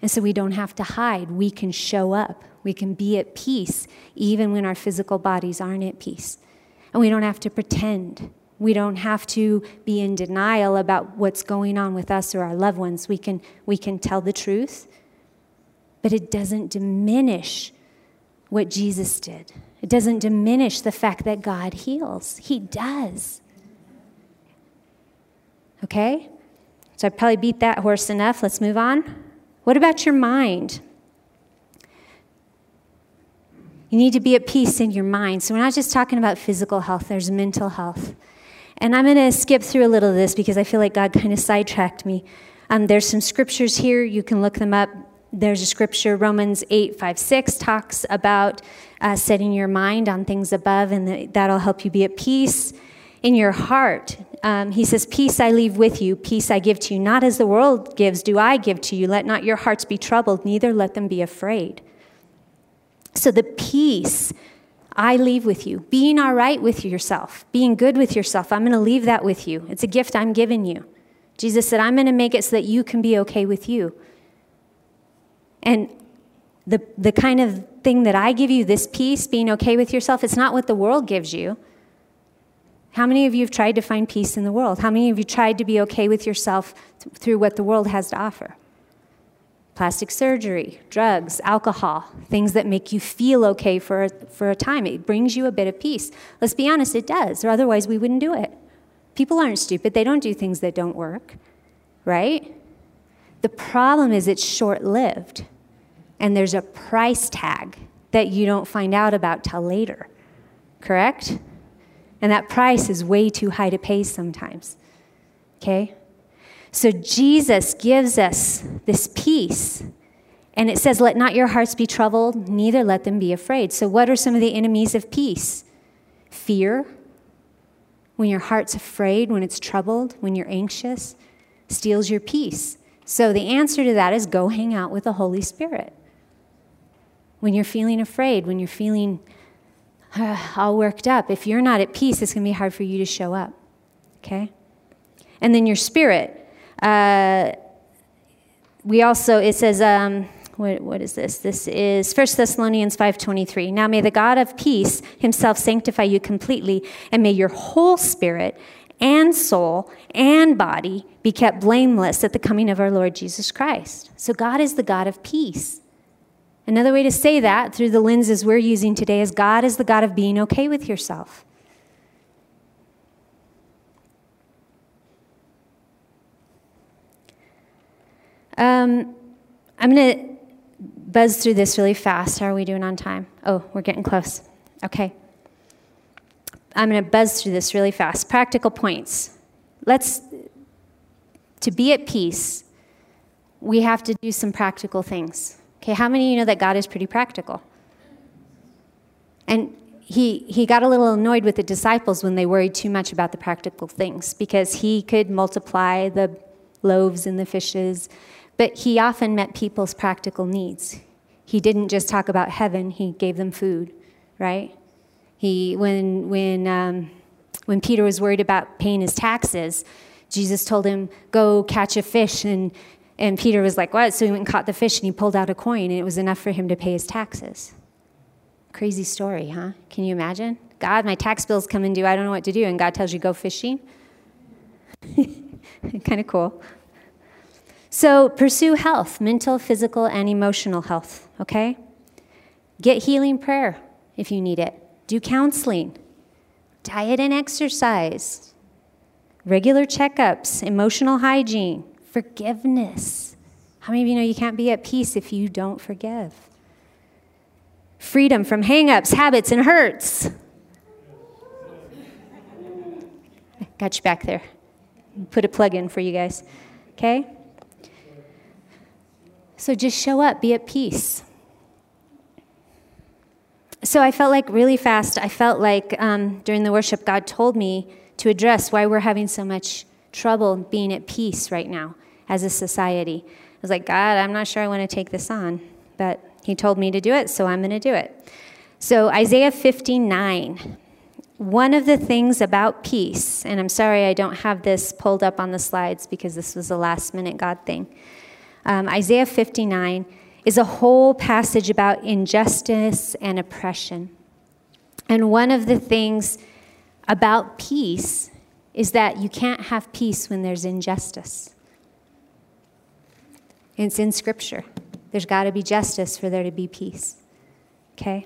And so we don't have to hide. We can show up. We can be at peace even when our physical bodies aren't at peace. And we don't have to pretend. We don't have to be in denial about what's going on with us or our loved ones. We can, we can tell the truth, but it doesn't diminish what Jesus did. It doesn't diminish the fact that God heals. He does. Okay? So I probably beat that horse enough. Let's move on. What about your mind? You need to be at peace in your mind. So we're not just talking about physical health, there's mental health. And I'm going to skip through a little of this because I feel like God kind of sidetracked me. Um, there's some scriptures here, you can look them up. There's a scripture, Romans 8, 5, 6, talks about uh, setting your mind on things above, and that'll help you be at peace in your heart. Um, he says, Peace I leave with you, peace I give to you. Not as the world gives, do I give to you. Let not your hearts be troubled, neither let them be afraid. So the peace I leave with you, being all right with yourself, being good with yourself, I'm going to leave that with you. It's a gift I'm giving you. Jesus said, I'm going to make it so that you can be okay with you. And the, the kind of thing that I give you, this peace, being okay with yourself, it's not what the world gives you. How many of you have tried to find peace in the world? How many of you tried to be okay with yourself th- through what the world has to offer? plastic surgery, drugs, alcohol, things that make you feel okay for a, for a time. It brings you a bit of peace. Let's be honest, it does, or otherwise we wouldn't do it. People aren't stupid, they don't do things that don't work, right? The problem is it's short lived, and there's a price tag that you don't find out about till later, correct? And that price is way too high to pay sometimes, okay? So Jesus gives us this peace. And it says, Let not your hearts be troubled, neither let them be afraid. So, what are some of the enemies of peace? Fear. When your heart's afraid, when it's troubled, when you're anxious, steals your peace. So, the answer to that is go hang out with the Holy Spirit. When you're feeling afraid, when you're feeling uh, all worked up, if you're not at peace, it's going to be hard for you to show up. Okay? And then your spirit. Uh, we also, it says, um, what, what is this? This is 1 Thessalonians 5.23. Now may the God of peace himself sanctify you completely, and may your whole spirit and soul and body be kept blameless at the coming of our Lord Jesus Christ. So God is the God of peace. Another way to say that through the lenses we're using today is God is the God of being okay with yourself. Um, I'm going to buzz through this really fast. How are we doing on time? Oh, we're getting close. Okay. I'm going to buzz through this really fast. Practical points. Let's, to be at peace, we have to do some practical things. Okay, how many of you know that God is pretty practical? And he, he got a little annoyed with the disciples when they worried too much about the practical things because he could multiply the loaves and the fishes but he often met people's practical needs. He didn't just talk about heaven, he gave them food, right? He, when, when, um, when Peter was worried about paying his taxes, Jesus told him, Go catch a fish and And Peter was like, What? So he went and caught the fish and he pulled out a coin and it was enough for him to pay his taxes. Crazy story, huh? Can you imagine? God, my tax bill's coming due. I don't know what to do. And God tells you, Go fishing. kind of cool. So pursue health, mental, physical, and emotional health, okay? Get healing prayer if you need it. Do counseling, diet and exercise, regular checkups, emotional hygiene, forgiveness. How many of you know you can't be at peace if you don't forgive? Freedom from hangups, habits, and hurts. Got you back there. Put a plug in for you guys. Okay? So just show up, be at peace. So I felt like really fast, I felt like um, during the worship, God told me to address why we're having so much trouble being at peace right now as a society. I was like, God, I'm not sure I want to take this on, but He told me to do it, so I'm going to do it. So, Isaiah 59. One of the things about peace, and I'm sorry I don't have this pulled up on the slides because this was a last minute God thing. Um, Isaiah 59 is a whole passage about injustice and oppression. And one of the things about peace is that you can't have peace when there's injustice. It's in Scripture. There's got to be justice for there to be peace. Okay?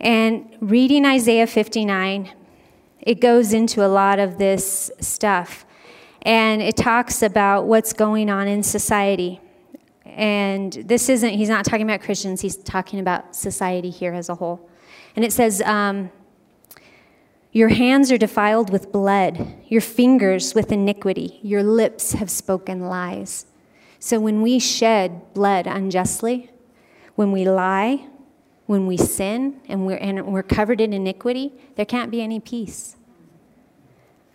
And reading Isaiah 59, it goes into a lot of this stuff. And it talks about what's going on in society. And this isn't, he's not talking about Christians, he's talking about society here as a whole. And it says, um, Your hands are defiled with blood, your fingers with iniquity, your lips have spoken lies. So when we shed blood unjustly, when we lie, when we sin, and we're, and we're covered in iniquity, there can't be any peace.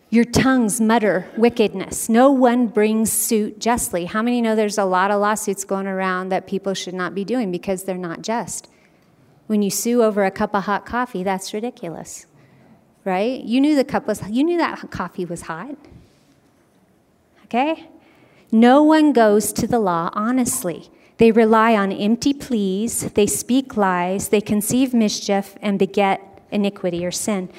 Your tongues mutter wickedness. No one brings suit justly. How many know there's a lot of lawsuits going around that people should not be doing because they're not just? When you sue over a cup of hot coffee, that's ridiculous. Right? You knew the cup was you knew that coffee was hot. Okay? No one goes to the law honestly. They rely on empty pleas, they speak lies, they conceive mischief and beget iniquity or sin.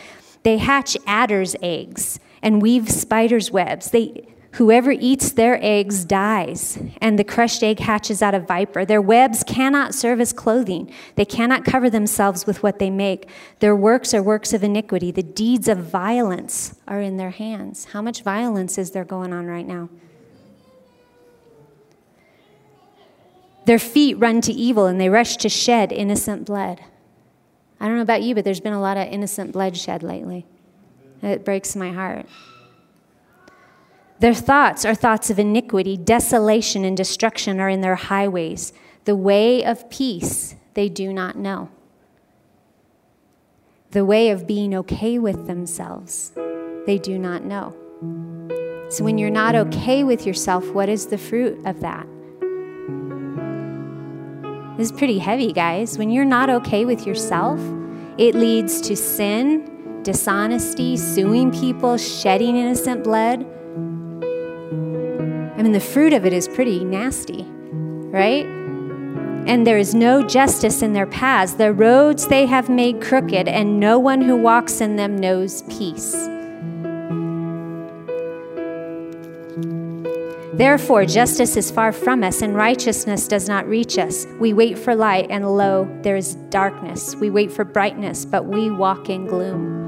They hatch adder's eggs and weave spiders' webs. They, whoever eats their eggs dies, and the crushed egg hatches out a viper. Their webs cannot serve as clothing. They cannot cover themselves with what they make. Their works are works of iniquity. The deeds of violence are in their hands. How much violence is there going on right now? Their feet run to evil and they rush to shed innocent blood. I don't know about you, but there's been a lot of innocent bloodshed lately. It breaks my heart. Their thoughts are thoughts of iniquity, desolation, and destruction are in their highways. The way of peace they do not know. The way of being okay with themselves they do not know. So when you're not okay with yourself, what is the fruit of that? This is pretty heavy, guys. When you're not okay with yourself, it leads to sin dishonesty, suing people, shedding innocent blood. I mean, the fruit of it is pretty nasty, right? And there is no justice in their paths. The roads they have made crooked, and no one who walks in them knows peace. Therefore, justice is far from us, and righteousness does not reach us. We wait for light, and lo, there is darkness. We wait for brightness, but we walk in gloom.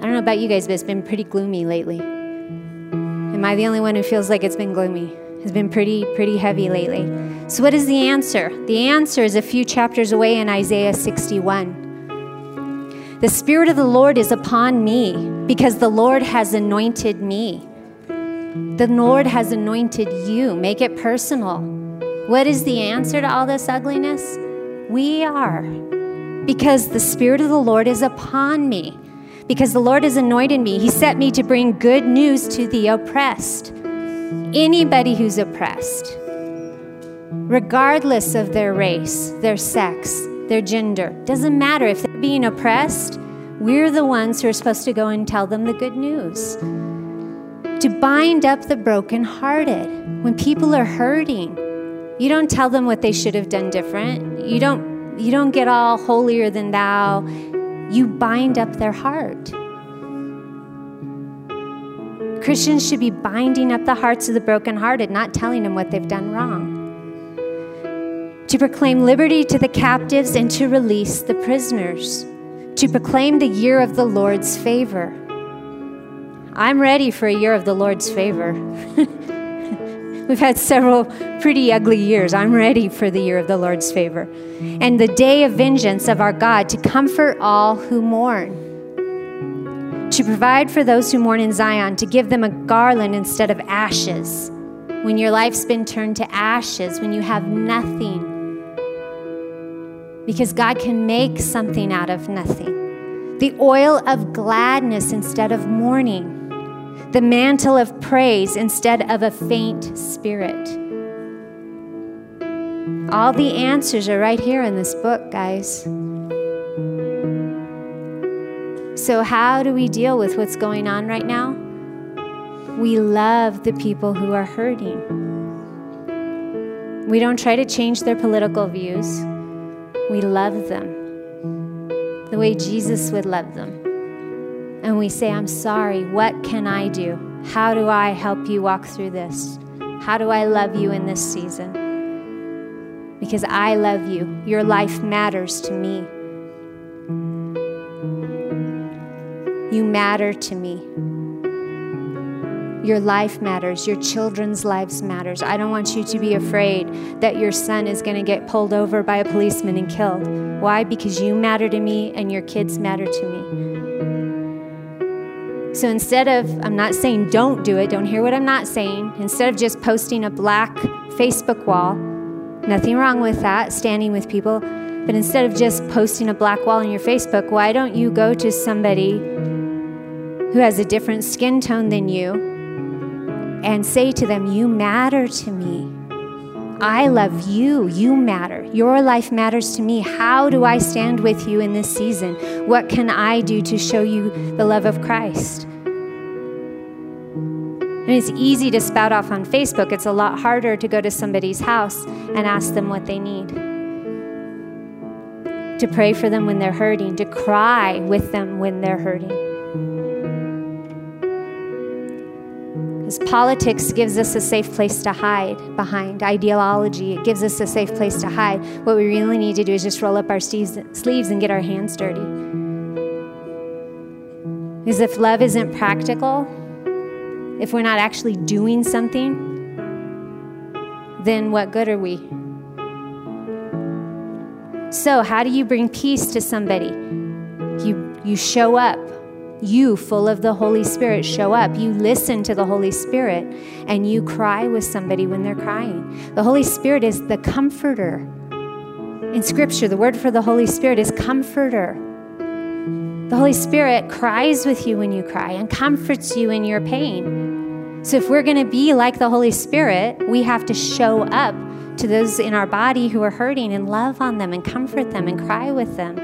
I don't know about you guys, but it's been pretty gloomy lately. Am I the only one who feels like it's been gloomy? It's been pretty, pretty heavy lately. So, what is the answer? The answer is a few chapters away in Isaiah 61. The Spirit of the Lord is upon me because the Lord has anointed me. The Lord has anointed you. Make it personal. What is the answer to all this ugliness? We are. Because the Spirit of the Lord is upon me because the Lord has anointed me. He set me to bring good news to the oppressed. Anybody who's oppressed, regardless of their race, their sex, their gender, doesn't matter if they're being oppressed, we're the ones who are supposed to go and tell them the good news. to bind up the brokenhearted. When people are hurting, you don't tell them what they should have done different. You don't, you don't get all holier than thou. You bind up their heart. Christians should be binding up the hearts of the brokenhearted, not telling them what they've done wrong. To proclaim liberty to the captives and to release the prisoners. To proclaim the year of the Lord's favor. I'm ready for a year of the Lord's favor. We've had several pretty ugly years. I'm ready for the year of the Lord's favor. And the day of vengeance of our God to comfort all who mourn to provide for those who mourn in Zion, to give them a garland instead of ashes. When your life's been turned to ashes, when you have nothing. Because God can make something out of nothing. The oil of gladness instead of mourning. The mantle of praise instead of a faint spirit. All the answers are right here in this book, guys. So, how do we deal with what's going on right now? We love the people who are hurting. We don't try to change their political views. We love them the way Jesus would love them. And we say, I'm sorry. What can I do? How do I help you walk through this? How do I love you in this season? Because I love you. Your life matters to me. You matter to me. Your life matters. Your children's lives matters. I don't want you to be afraid that your son is going to get pulled over by a policeman and killed. Why? Because you matter to me and your kids matter to me. So instead of, I'm not saying don't do it, don't hear what I'm not saying. Instead of just posting a black Facebook wall, nothing wrong with that, standing with people, but instead of just posting a black wall on your Facebook, why don't you go to somebody who has a different skin tone than you and say to them, You matter to me. I love you. You matter. Your life matters to me. How do I stand with you in this season? What can I do to show you the love of Christ? And it's easy to spout off on Facebook. It's a lot harder to go to somebody's house and ask them what they need. To pray for them when they're hurting, to cry with them when they're hurting. Because politics gives us a safe place to hide behind. Ideology, it gives us a safe place to hide. What we really need to do is just roll up our sleeves and get our hands dirty. Because if love isn't practical, if we're not actually doing something, then what good are we? So, how do you bring peace to somebody? You, you show up you, full of the Holy Spirit, show up. You listen to the Holy Spirit and you cry with somebody when they're crying. The Holy Spirit is the comforter. In Scripture, the word for the Holy Spirit is comforter. The Holy Spirit cries with you when you cry and comforts you in your pain. So, if we're going to be like the Holy Spirit, we have to show up to those in our body who are hurting and love on them and comfort them and cry with them.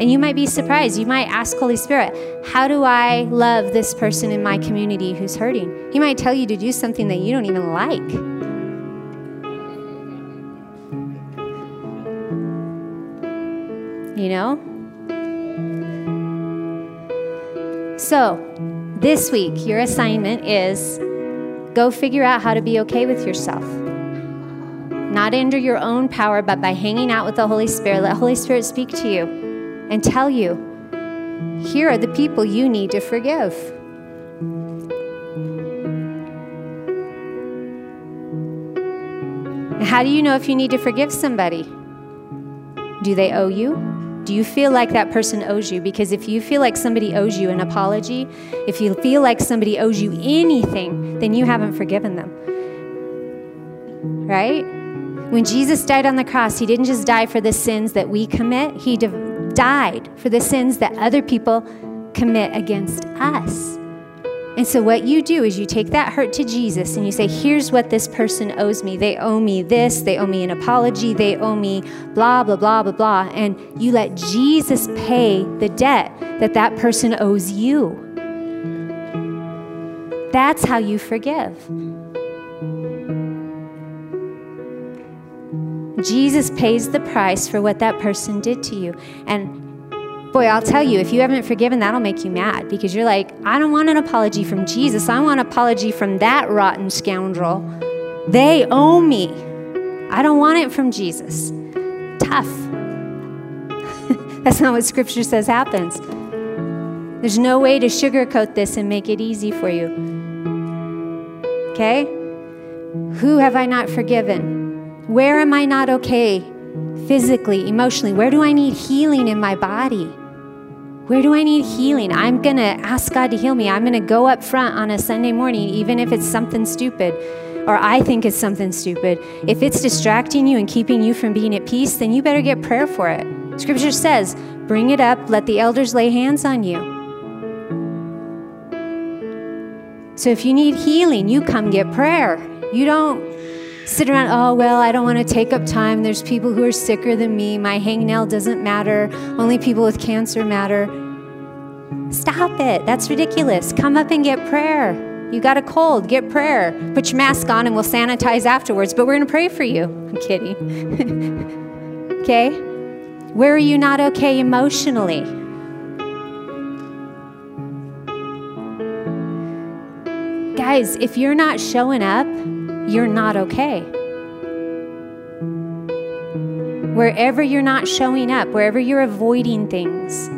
And you might be surprised. You might ask Holy Spirit, How do I love this person in my community who's hurting? He might tell you to do something that you don't even like. You know? So, this week, your assignment is go figure out how to be okay with yourself. Not under your own power, but by hanging out with the Holy Spirit. Let Holy Spirit speak to you and tell you, here are the people you need to forgive. How do you know if you need to forgive somebody? Do they owe you? Do you feel like that person owes you? Because if you feel like somebody owes you an apology, if you feel like somebody owes you anything, then you haven't forgiven them. Right? When Jesus died on the cross, he didn't just die for the sins that we commit, he died for the sins that other people commit against us. And so, what you do is you take that hurt to Jesus and you say, Here's what this person owes me. They owe me this. They owe me an apology. They owe me blah, blah, blah, blah, blah. And you let Jesus pay the debt that that person owes you. That's how you forgive. Jesus pays the price for what that person did to you. And boy, I'll tell you, if you haven't forgiven, that'll make you mad because you're like, I don't want an apology from Jesus. I want an apology from that rotten scoundrel. They owe me. I don't want it from Jesus. Tough. That's not what Scripture says happens. There's no way to sugarcoat this and make it easy for you. Okay? Who have I not forgiven? Where am I not okay physically, emotionally? Where do I need healing in my body? Where do I need healing? I'm going to ask God to heal me. I'm going to go up front on a Sunday morning, even if it's something stupid or I think it's something stupid. If it's distracting you and keeping you from being at peace, then you better get prayer for it. Scripture says, bring it up, let the elders lay hands on you. So if you need healing, you come get prayer. You don't sit around, oh, well, I don't want to take up time. There's people who are sicker than me. My hangnail doesn't matter. Only people with cancer matter. Stop it. That's ridiculous. Come up and get prayer. You got a cold, get prayer. Put your mask on and we'll sanitize afterwards, but we're going to pray for you. I'm kidding. okay? Where are you not okay emotionally? Guys, if you're not showing up, you're not okay. Wherever you're not showing up, wherever you're avoiding things,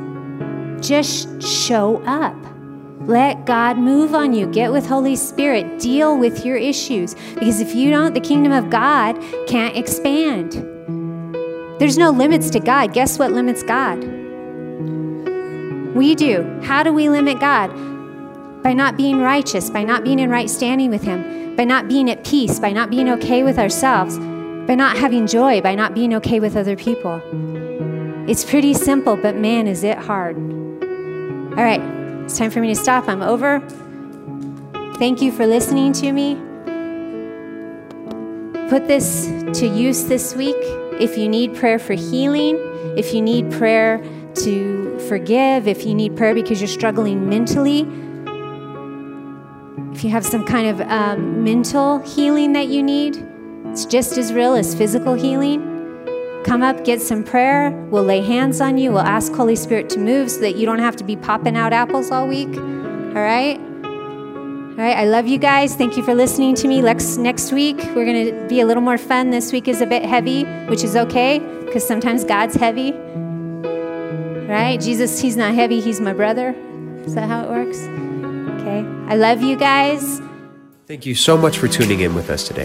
just show up. Let God move on you. Get with Holy Spirit. Deal with your issues. Because if you don't, the kingdom of God can't expand. There's no limits to God. Guess what limits God? We do. How do we limit God? By not being righteous, by not being in right standing with Him, by not being at peace, by not being okay with ourselves, by not having joy, by not being okay with other people. It's pretty simple, but man, is it hard. All right, it's time for me to stop. I'm over. Thank you for listening to me. Put this to use this week. If you need prayer for healing, if you need prayer to forgive, if you need prayer because you're struggling mentally, if you have some kind of um, mental healing that you need, it's just as real as physical healing. Come up, get some prayer. We'll lay hands on you. We'll ask Holy Spirit to move so that you don't have to be popping out apples all week. All right? All right, I love you guys. Thank you for listening to me. Next, next week, we're going to be a little more fun. This week is a bit heavy, which is okay because sometimes God's heavy. Right? Jesus, He's not heavy, He's my brother. Is that how it works? Okay. I love you guys. Thank you so much for tuning in with us today.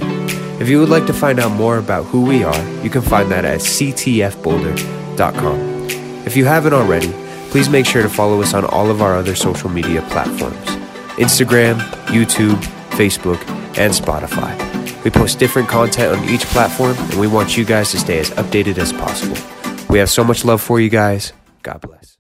If you would like to find out more about who we are, you can find that at ctfboulder.com. If you haven't already, please make sure to follow us on all of our other social media platforms Instagram, YouTube, Facebook, and Spotify. We post different content on each platform, and we want you guys to stay as updated as possible. We have so much love for you guys. God bless.